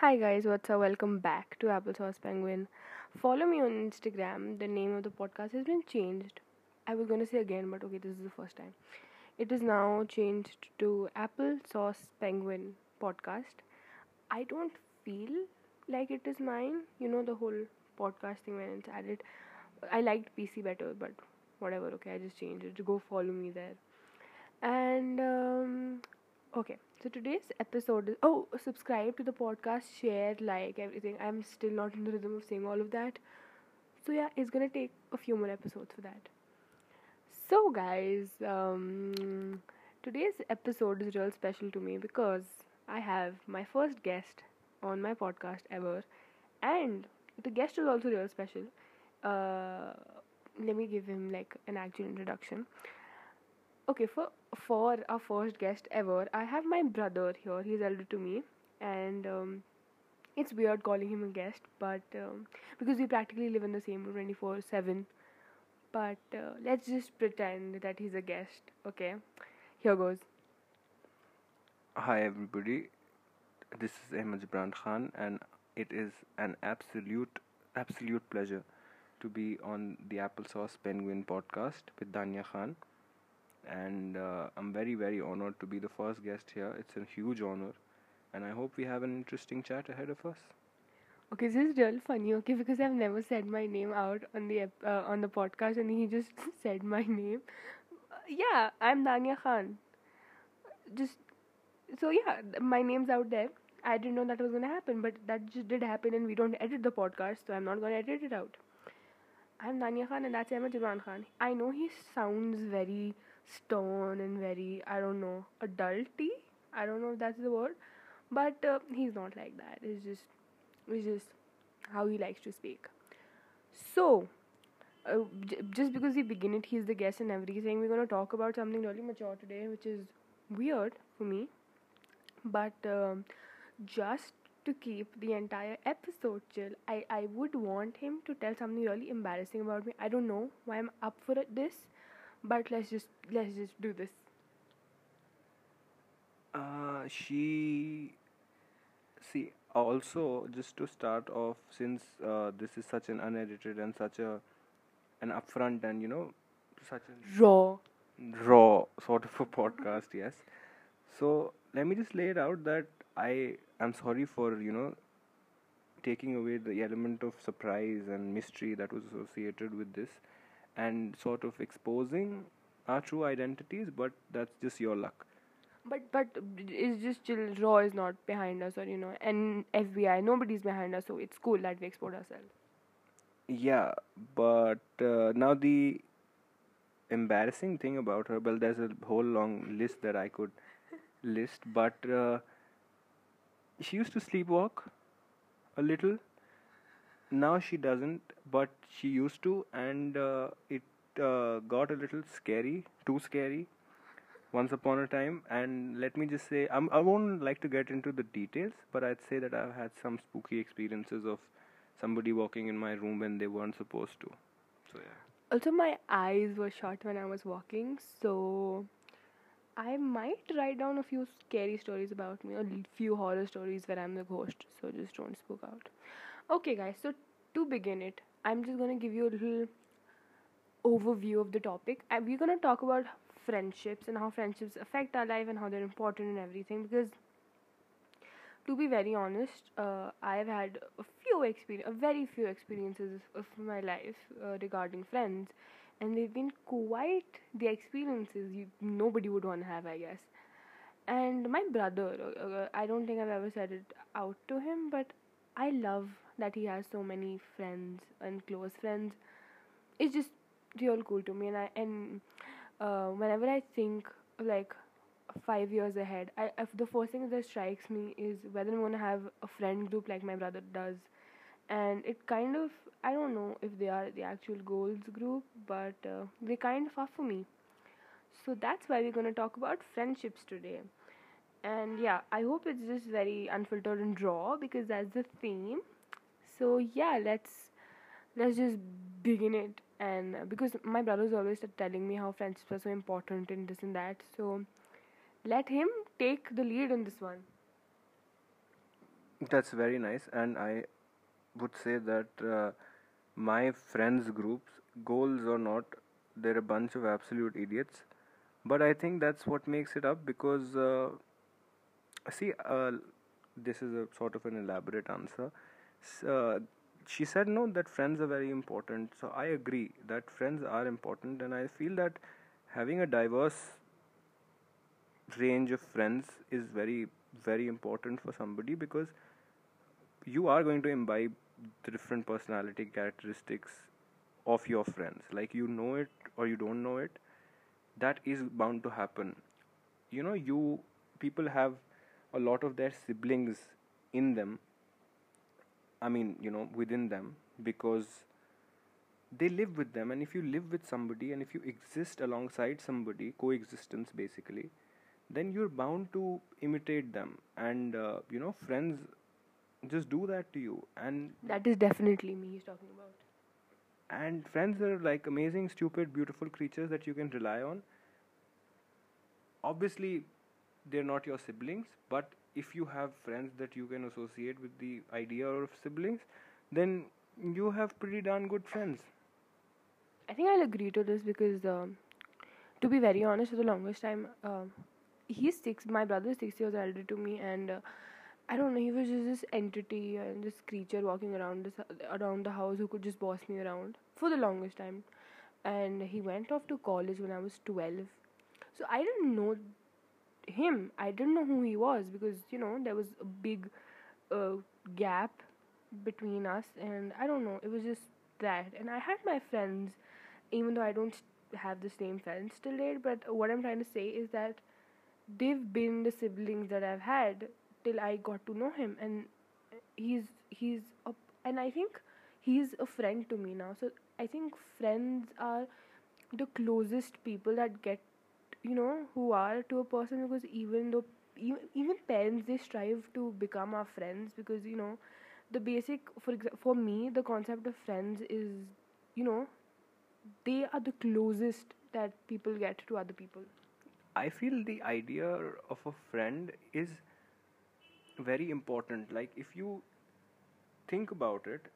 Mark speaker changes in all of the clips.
Speaker 1: Hi guys, what's up? Welcome back to Applesauce Penguin. Follow me on Instagram. The name of the podcast has been changed. I was gonna say again, but okay, this is the first time. It is now changed to Applesauce Penguin Podcast. I don't feel like it is mine. You know the whole podcast thing when it's added. I liked PC better, but whatever. Okay, I just changed it. Go follow me there. And um, okay, so today's episode is oh, subscribe to the podcast, share, like everything. I'm still not in the rhythm of saying all of that. So yeah, it's gonna take a few more episodes for that. So guys, um, today's episode is real special to me because I have my first guest on my podcast ever, and the guest is also real special. Uh, let me give him like an actual introduction. Okay, for for our first guest ever, I have my brother here. He's elder to me, and um, it's weird calling him a guest, but um, because we practically live in the same room twenty four seven. But uh, let's just pretend that he's a guest. Okay, here goes.
Speaker 2: Hi everybody, this is Ahmed Jibran Khan, and it is an absolute, absolute pleasure to be on the Applesauce Penguin podcast with Danya Khan. And uh, I'm very, very honored to be the first guest here. It's a huge honor, and I hope we have an interesting chat ahead of us.
Speaker 1: Okay, this is real funny. Okay, because I've never said my name out on the ep- uh, on the podcast, and he just said my name. Uh, yeah, I'm Danya Khan. Just so yeah, my name's out there. I didn't know that was gonna happen, but that just did happen, and we don't edit the podcast, so I'm not gonna edit it out. I'm Danya Khan, and that's Ahmed Jibran Khan. I know he sounds very stern and very I don't know adulty. I don't know if that's the word, but uh, he's not like that. It's just it's just how he likes to speak. So, uh, j- just because we begin it, he's the guest and everything. We're gonna talk about something really mature today, which is weird for me, but um, just to keep the entire episode chill, I I would want him to tell something really embarrassing about me. I don't know why I'm up for it, this, but let's just let's just do this.
Speaker 2: Uh, she, see, also just to start off, since uh, this is such an unedited and such a an upfront and you know such a
Speaker 1: Raw.
Speaker 2: raw sort of a podcast yes so let me just lay it out that i am sorry for you know taking away the element of surprise and mystery that was associated with this and sort of exposing our true identities but that's just your luck
Speaker 1: But but it's just chill. Raw is not behind us, or you know, and FBI nobody's behind us, so it's cool that we export ourselves.
Speaker 2: yeah but uh, now the embarrassing thing about her well there's a whole long list that i could list but uh, she used to sleepwalk a little now she doesn't but she used to and uh, it uh, got a little scary too scary once upon a time and let me just say I'm, i won't like to get into the details but i'd say that i've had some spooky experiences of somebody walking in my room when they weren't supposed to so yeah
Speaker 1: Also, my eyes were shut when I was walking, so I might write down a few scary stories about me, a few horror stories where I'm the ghost. So just don't spook out. Okay, guys. So to begin it, I'm just gonna give you a little overview of the topic. And we're gonna talk about friendships and how friendships affect our life and how they're important and everything. Because to be very honest, uh, I've had a few experience, a very few experiences of my life uh, regarding friends, and they've been quite the experiences you nobody would want to have, I guess. And my brother, uh, uh, I don't think I've ever said it out to him, but I love that he has so many friends and close friends. It's just real cool to me, and I and uh, whenever I think like five years ahead, I the first thing that strikes me is whether I'm gonna have a friend group like my brother does, and it kind of I don't know if they are the actual goals group, but uh, they kind of are for me. So that's why we're gonna talk about friendships today. And yeah, I hope it's just very unfiltered and raw because that's the theme. So yeah, let's let's just begin it. And because my brother's always telling me how friendships are so important and this and that, so let him take the lead on this one.
Speaker 2: That's very nice, and I would say that uh, my friends groups, goals or not, they're a bunch of absolute idiots. But I think that's what makes it up because, uh, see, uh, this is a sort of an elaborate answer. S- Uh, she said no, that friends are very important. So I agree that friends are important, and I feel that having a diverse range of friends is very, very important for somebody because you are going to imbibe the different personality characteristics of your friends like you know it or you don't know it that is bound to happen you know you people have a lot of their siblings in them i mean you know within them because they live with them. And if you live with somebody and if you exist alongside somebody coexistence basically then you're bound to imitate them. And uh, you know friends just do that to you. And
Speaker 1: That is definitely me he's talking about.
Speaker 2: and friends are like amazing stupid beautiful creatures that you can rely on. Obviously they're not your siblings but if you have friends that you can associate with the idea of siblings then you have pretty darn good friends
Speaker 1: I think I'll agree to this because, um, to be very honest, for the longest time, um, he's six. My brother is six years older to me, and uh, I don't know. He was just this entity and this creature walking around this around the house who could just boss me around for the longest time. And he went off to college when I was twelve, so I didn't know him. I didn't know who he was because you know there was a big uh, gap between us, and I don't know. It was just that, and I had my friends even though I don't have the same friends till date, but what I'm trying to say is that they've been the siblings that I've had till I got to know him, and he's he's a, and I think he's a friend to me now. So I think friends are the closest people that get you know who are to a person because even though even, parents they strive to become our friends because you know the basic for exa- for me the concept of friends is you know they are the closest that people get to other people.
Speaker 2: i feel the idea of a friend is very important. Like if you think about it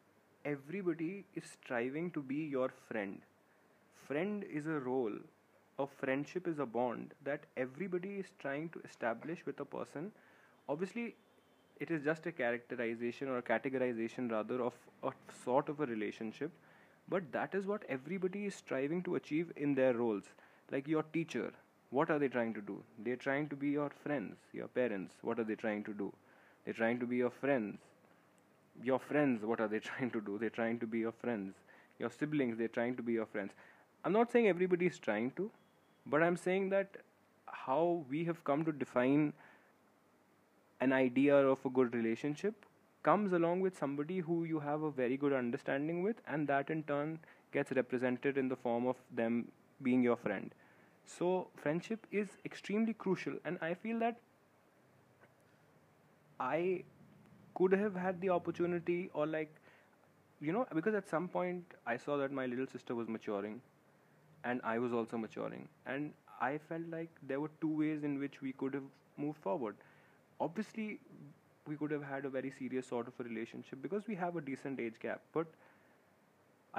Speaker 2: everybody is striving to be your friend. Friend is a role a friendship is a bond that everybody is trying to establish with a person. Obviously it is just a characterization or a categorization rather of a sort of a relationship but that is what everybody is striving to achieve in their roles. Like your teacher what are they trying to do? They're trying to be your friends your parents what are they trying to do? They're trying to be your friends. Your friends what are they trying to do? They're trying to be your friends. Your siblings they're trying to be your friends. I'm not saying everybody is trying to but i'm saying that how we have come to define an idea of a good relationship comes along with somebody who you have a very good understanding with and that in turn gets represented in the form of them being your friend. So friendship is extremely crucial and i feel that i could have had the opportunity or like you know because at some point i saw that my little sister was maturing and i was also maturing. And i felt like there were two ways in which we could have moved forward. Obviously we could have had a very serious sort of a relationship because we have a decent age gap. But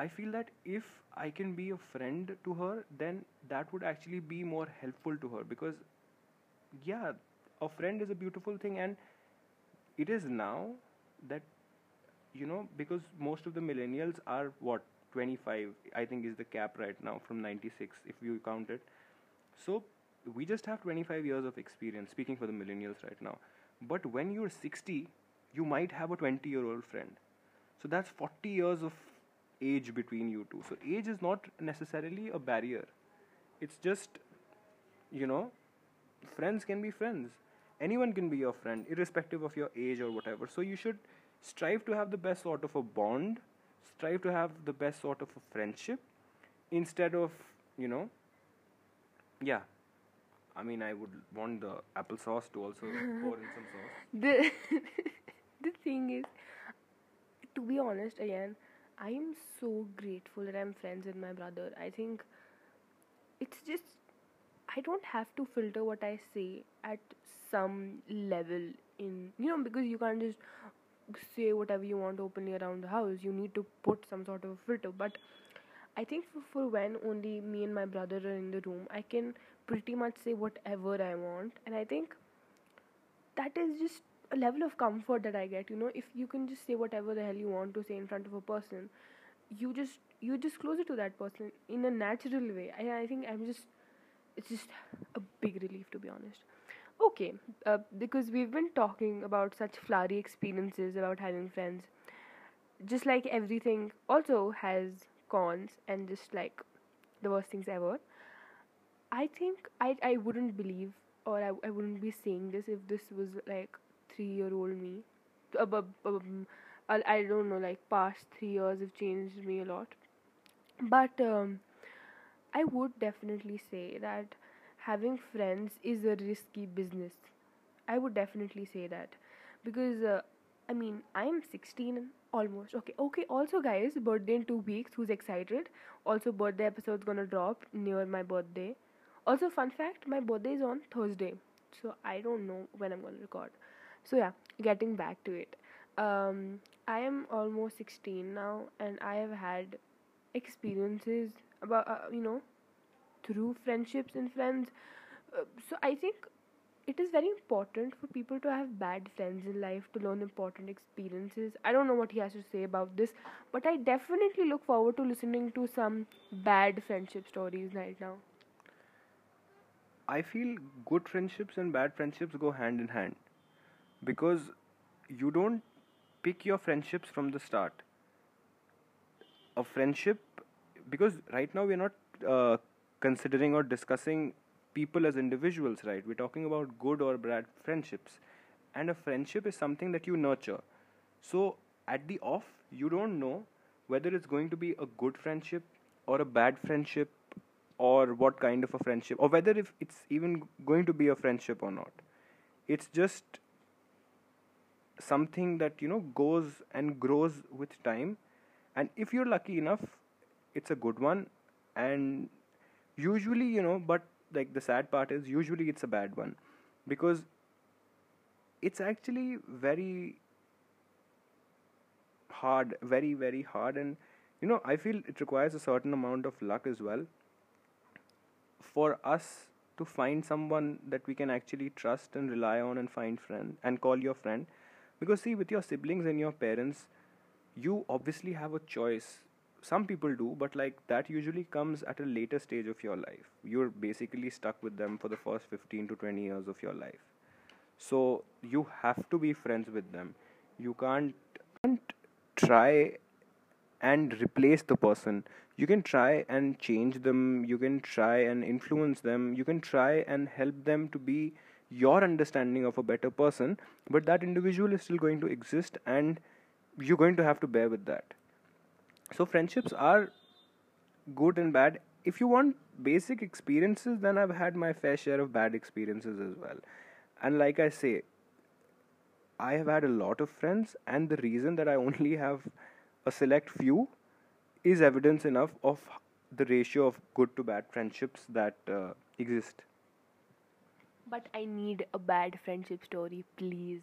Speaker 2: i feel that if i can be a friend to her then that would actually be more helpful to her because yeah a friend is a beautiful thing and it is now that you know because most of the millennials are what 25 i think is the cap right now from 96 if you count it. So we just have 25 years of experience speaking for the millennials right now. But when you're 60 you might have a 20 year old friend. So that's 40 years of age between you two. So age is not necessarily a barrier. It's just you know friends can be friends. Anyone can be your friend irrespective of your age or whatever. So you should strive to have the best sort of a bond strive to have the best sort of a friendship instead of you know yeah i mean i would want the applesauce to also pour in some sauce
Speaker 1: The the thing is, to be honest, again, I am so grateful that I'm friends with my brother. I think it's just I don't have to filter what I say at some level in you know because you can't just say whatever you want openly around the house. You need to put some sort of a filter. But I think for, for when only me and my brother are in the room, I can pretty much say whatever I want. And I think that is just a level of comfort that I get. You know, if you can just say whatever the hell you want to say in front of a person, you just you just closer to that person in a natural way. I I think I'm just it's just a big relief to be honest. Okay, uh, because we've been talking about such flowery experiences about having friends. Just like everything also has cons and just like the worst things ever. I think I I wouldn't believe or I, I wouldn't be saying this if this was like three year old me. Um, I, I don't know like past three years have changed me a lot. But um, I would definitely say that having friends is a risky business. I would definitely say that because uh, I mean I'm 16 almost. Okay, okay. Also, guys, birthday in two weeks. Who's excited? Also, birthday episode's gonna drop near my birthday. Also, fun fact: my birthday is on Thursday, so I don't know when I'm gonna record. So yeah, getting back to it. Um, I am almost 16 now, and I have had experiences about uh, you know through friendships and friends. Uh, so I think it is very important for people to have bad friends in life to learn important experiences. I don't know what he has to say about this, but I definitely look forward to listening to some bad friendship stories right now.
Speaker 2: I feel good friendships and bad friendships go hand in hand because you don't pick your friendships from the start. A friendship, because right now we're not uh, considering or discussing people as individuals, right? We're talking about good or bad friendships. And a friendship is something that you nurture. So at the off, you don't know whether it's going to be a good friendship or a bad friendship or what kind of a friendship or whether if it's even going to be a friendship or not it's just something that you know goes and grows with time and if you're lucky enough it's a good one and usually you know but like the sad part is usually it's a bad one. Because it's actually very hard very very hard and you know i feel it requires a certain amount of luck as well for us to find someone that we can actually trust and rely on and find friend and call your friend. Because see with your siblings and your parents you obviously have a choice some people do but like that usually comes at a later stage of your life. You're basically stuck with them for the first 15 to 20 years of your life. So you have to be friends with them. You can't, can't try and replace the person. You can try and change them. You can try and influence them. You can try and help them to be your understanding of a better person but that individual is still going to exist and you're going to have to bear with that so friendships are good and bad if you want basic experiences then i've had my fair share of bad experiences as well and like i say i have had a lot of friends and the reason that i only have a select few is evidence enough of the ratio of good to bad friendships that uh, exist.
Speaker 1: But I need a bad friendship story, please.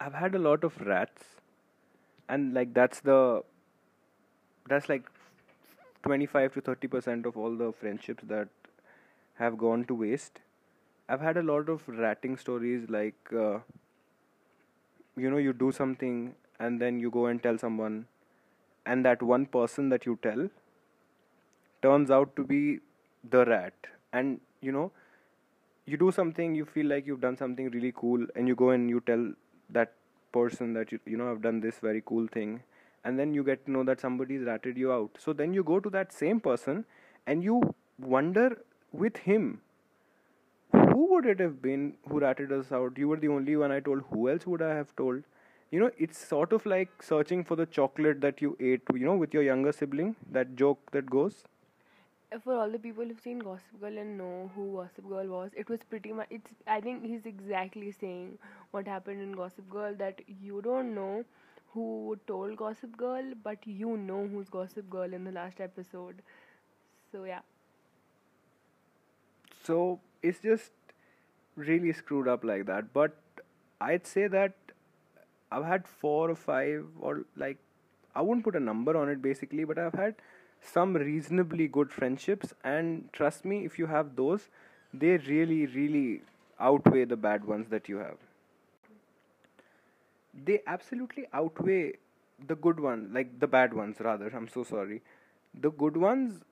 Speaker 2: I've had a lot of rats, and like that's the that's like 25 to 30 percent of all the friendships that have gone to waste. I've had a lot of ratting stories like uh, you know you do something and then you go and tell someone and that one person that you tell turns out to be the rat and you know you do something you feel like you've done something really cool and you go and you tell that person that you you know I've done this very cool thing and then you get to know that somebody's ratted you out. So then you go to that same person and you wonder with him who would it have been who ratted us out? You were the only one i told. Who else would i have told? You know it's sort of like searching for the chocolate that you ate you know with your younger sibling that joke that goes
Speaker 1: For all the people who've seen Gossip Girl and know who Gossip Girl was, it was pretty much. It's. I think he's exactly saying what happened in Gossip Girl. That you don't know who told Gossip Girl, but you know who's Gossip Girl in the last episode. So yeah.
Speaker 2: so it's just really screwed up like that but I'd say that I've had four or five, or like, I wouldn't put a number on it basically, but I've had some reasonably good friendships, and trust me, if you have those, they really, really outweigh the bad ones that you have. They absolutely outweigh the good ones like the bad ones, rather. I'm so sorry. The good ones,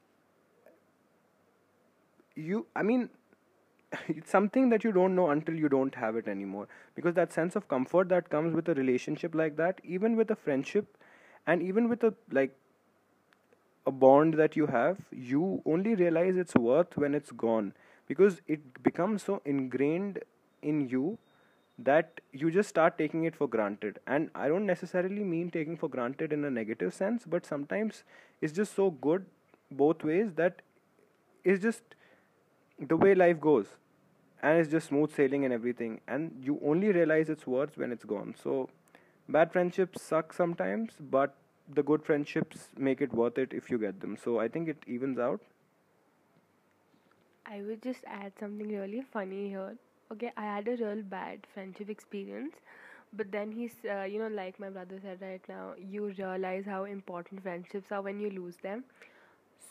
Speaker 2: you, I mean, it's something that you don't know until you don't have it anymore because that sense of comfort that comes with a relationship like that even with a friendship and even with a like a bond that you have you only realize its worth when it's gone. Because it becomes so ingrained in you that you just start taking it for granted. And i don't necessarily mean taking for granted in a negative sense but sometimes it's just so good both ways that it's just the way life goes. And it's just smooth sailing and everything. And you only realize its worth when it's gone. So bad friendships suck sometimes but the good friendships make it worth it if you get them so i think it evens out
Speaker 1: I would just add something really funny here. Okay, I had a real bad friendship experience, but then he's, uh, you know, like my brother said right now, you realize how important friendships are when you lose them.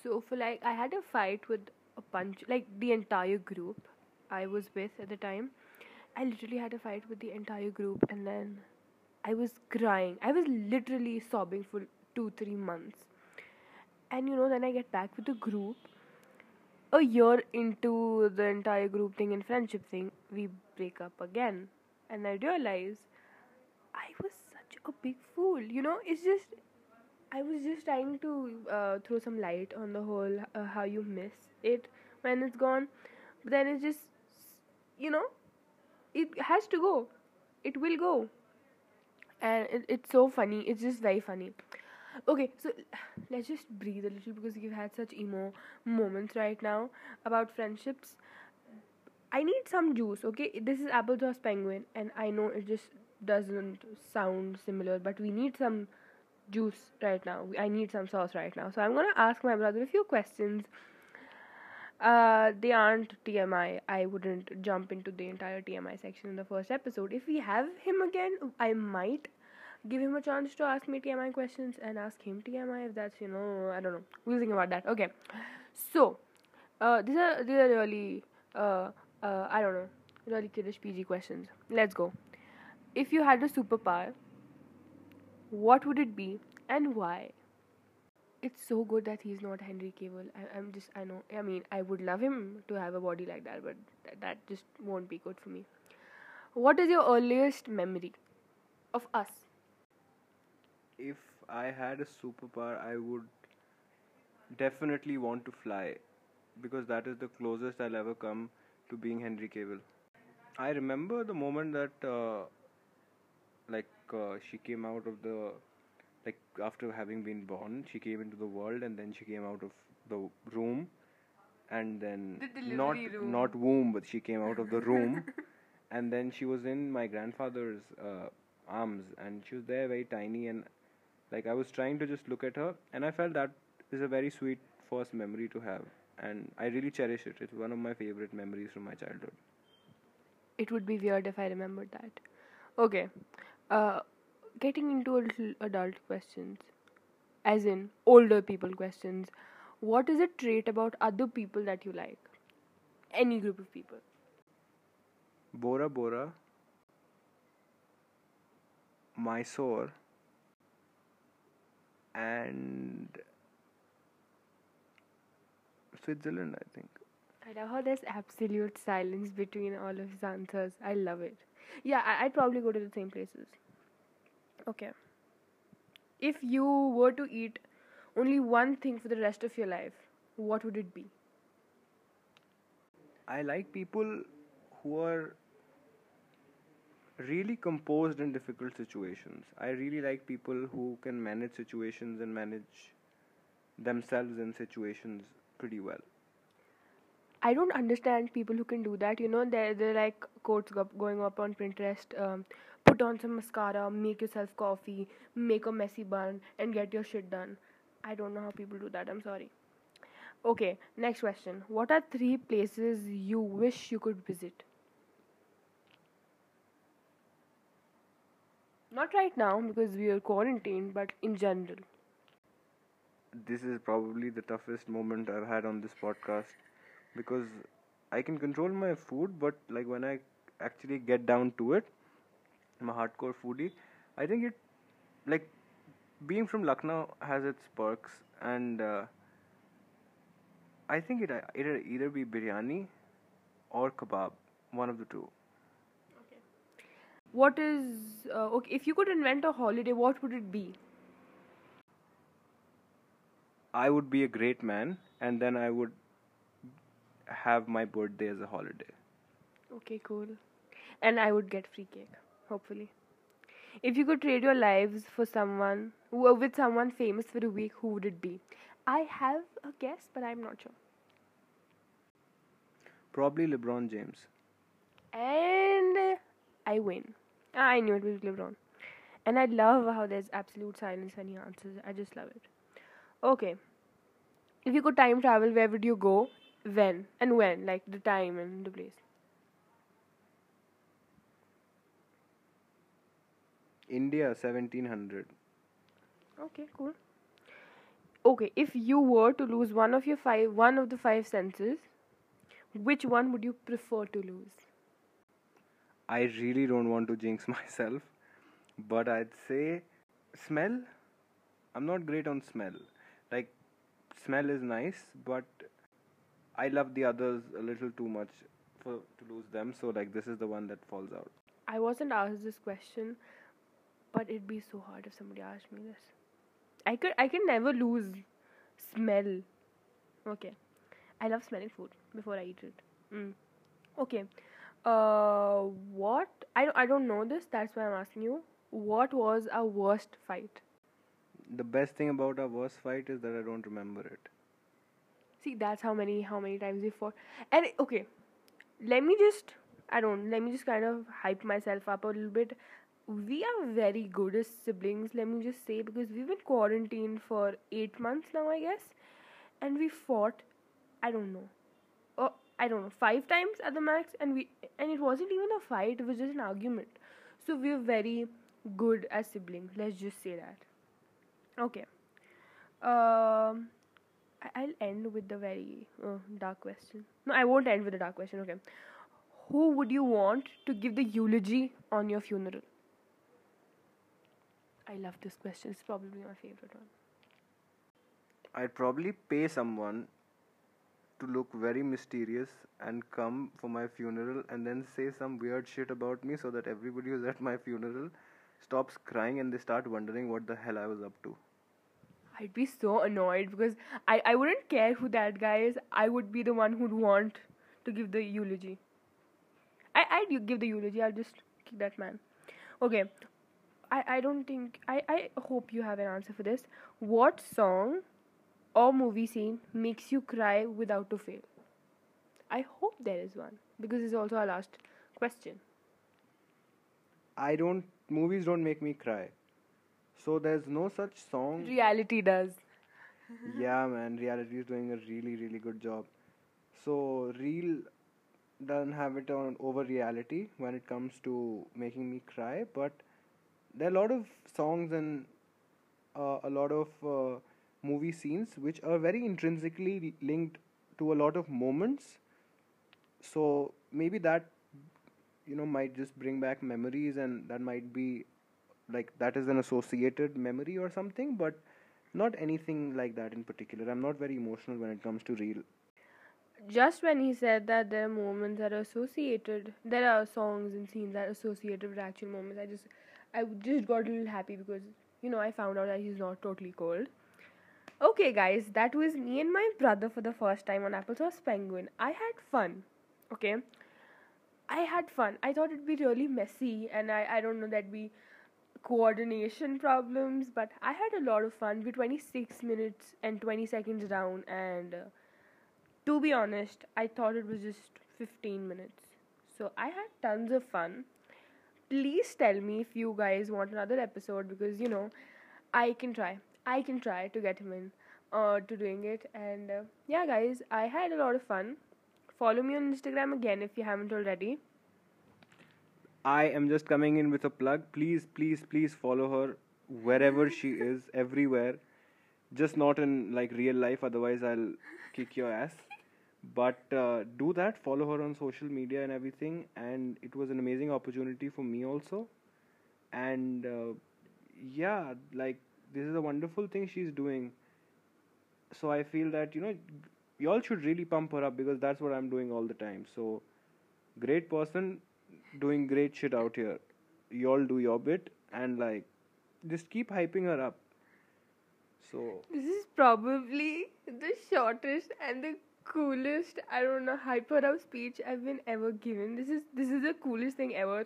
Speaker 1: So, for like, I had a fight with a bunch, like the entire group I was with at the time. I literally had a fight with the entire group, and then I was crying. I was literally sobbing for two, three months. And you know, then I get back with the group a year into the entire group thing and friendship thing, we break up again. And I realize I was such a big fool. You know, it's just, I was just trying to uh, throw some light on the whole uh, how you miss it when it's gone. But then it's just, you know, it has to go. It will go. And it, it's so funny. It's just very funny. Okay, so let's just breathe a little because we've had such emo moments right now about friendships. I need some juice, okay? This is Applesauce Penguin, and I know it just doesn't sound similar, but we need some juice right now. I need some sauce right now. So I'm gonna ask my brother a few questions. Uh, they aren't TMI. I wouldn't jump into the entire TMI section in the first episode. If we have him again, I might give him a chance to ask me TMI questions and ask him TMI if that's you know I don't know. We'll think about that. Okay, so uh, these are these are really uh, uh, I don't know really kiddish PG questions. Let's go. If you had a superpower, what would it be and why? It's so good that he's not Henry Cavill. I, I'm just I know. I mean, I would love him to have a body like that, but th- that just won't be good for me. What is your earliest memory of us?
Speaker 2: if i had a superpower i would definitely want to fly because that is the closest i'll ever come to being henry cavill i remember the moment that uh, like uh, she came out of the like after having been born she came into the world and then she came out of the room and then
Speaker 1: The
Speaker 2: not
Speaker 1: room.
Speaker 2: not womb but she came out of the room and then she was in my grandfather's uh, arms and she was there very tiny and like i was trying to just look at her and i felt that is a very sweet first memory to have and i really cherish it it's one of my favorite memories from my childhood
Speaker 1: It would be weird if I remembered that. Okay. Uh, getting into a little adult questions, as in older people questions. What is a trait about other people that you like? Any group of people.
Speaker 2: bora bora mysore and switzerland i think
Speaker 1: I love how there's absolute silence between all of his answers. I love it. Yeah, I- I'd probably go to the same places. Okay. If you were to eat only one thing for the rest of your life, what would it be?
Speaker 2: I like people who are really composed in difficult situations. I really like people who can manage situations and manage themselves in situations pretty well.
Speaker 1: I don't understand people who can do that. You know, they're, they're like quotes go- going up on Pinterest. Um, put on some mascara, make yourself coffee, make a messy bun, and get your shit done. I don't know how people do that. I'm sorry. Okay, next question. What are three places you wish you could visit? Not right now because we are quarantined, but in general.
Speaker 2: This is probably the toughest moment I've had on this podcast because I can control my food, but like when I actually get down to it, I'm a hardcore foodie. I think it, like, being from Lucknow has its perks, and uh, I think it it'll either be biryani or kebab, one of the two.
Speaker 1: What is uh, okay? If you could invent a holiday, what would it be?
Speaker 2: I would be a great man, and then I would have my birthday as a holiday.
Speaker 1: Okay, cool. And I would get free cake, hopefully. If you could trade your lives for someone with someone famous for a week, who would it be? I have a guess, but I'm not sure.
Speaker 2: Probably LeBron James.
Speaker 1: And I win. Ah, I knew it was LeBron. And I love how there's absolute silence when he answers. I just love it. Okay. If you could time travel, where would you go? When? And when? Like the time and the place.
Speaker 2: India 1700.
Speaker 1: Okay, cool. Okay, if you were to lose one of your five one of the five senses, which one would you prefer to lose?
Speaker 2: I really don't want to jinx myself, but I'd say smell. I'm not great on smell. Like, smell is nice, but I love the others a little too much for to lose them. So like, this is the one that falls out.
Speaker 1: I wasn't asked this question, but it'd be so hard if somebody asked me this. I could I can never lose smell. Okay. I love smelling food before I eat it. Mm. Okay. Uh what I don't, I don't know this, that's why I'm asking you. What was our worst fight?
Speaker 2: The best thing about our worst fight is that I don't remember it.
Speaker 1: See, that's how many how many times we fought. And okay, let me just I don't let me just kind of hype myself up a little bit. We are very good as siblings, let me just say, because we've been quarantined for eight months now, I guess. And we fought I don't know. Oh I don't know, five times at the max and we and it wasn't even a fight, it was just an argument. So we're very good as siblings, let's just say that. Okay. Um I'll end with the very uh, dark question. No, I won't end with the dark question. Okay. Who would you want to give the eulogy on your funeral? I love this question. It's probably my favorite one.
Speaker 2: I'd probably pay someone to look very mysterious and come for my funeral and then say some weird shit about me so that everybody who's at my funeral stops crying and they start wondering what the hell I was up to.
Speaker 1: I'd be so annoyed because I, I wouldn't care who that guy is. I would be the one who'd want to give the eulogy. I, I'd give the eulogy. I'll just kick that man. Okay. I, I don't think. I, I hope you have an answer for this. What song or movie scene makes you cry without to fail? I hope there is one because it's also our last question.
Speaker 2: I don't, movies don't make me cry. So there's no such song.
Speaker 1: Reality does.
Speaker 2: yeah, man, reality is doing a really, really good job. So, reel doesn't have it on over reality when it comes to making me cry, but there are a lot of songs and uh, a lot of uh, movie scenes which are very intrinsically linked to a lot of moments. So, maybe that you know might just bring back memories and that might be like that is an associated memory or something but not anything like that in particular i'm not very emotional when it comes to reel
Speaker 1: just when he said that there are moments that are associated there are songs and scenes that are associated with actual moments i just i just got a little happy because you know i found out that he's not totally cold. Okay guys that was me and my brother for the first time on applesauce penguin. I had fun okay? I had fun. I thought it'd be really messy and i i don't know that'd be coordination problems but i had a lot of fun. We're 26 minutes and 20 seconds down and uh, to be honest, I thought it was just 15 minutes. So I had tons of fun. Please tell me if you guys want another episode because you know, I can try. I can try to get him in uh, to doing it. And uh, yeah, guys, I had a lot of fun. Follow me on Instagram again if you haven't already.
Speaker 2: I am just coming in with a plug. Please, please, please follow her wherever she is, everywhere. Just not in like real life, otherwise I'll kick your ass. But uh, do that. Follow her on social media and everything. And it was an amazing opportunity for me also. And uh, yeah, like this is a wonderful thing she's doing. So I feel that you know, y'all should really pump her up because that's what I'm doing all the time. So great person doing great shit out here. Y'all do your bit and like just keep hyping her up. So
Speaker 1: This is probably the shortest and the coolest, I don't know, hyper up speech I've been ever given. This is this is the coolest thing ever.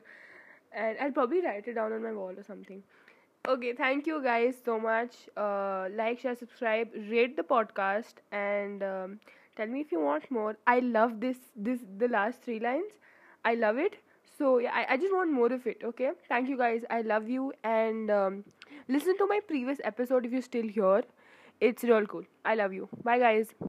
Speaker 1: And I'll probably write it down on my wall or something. Okay, thank you guys so much. Uh, like, share, subscribe, rate the podcast, and um, tell me if you want more. I love this this the last three lines. I love it. So yeah, I, I just want more of it. Okay, thank you guys. I love you, and um, listen to my previous episode if you're still here. It's real cool. I love you. Bye, guys.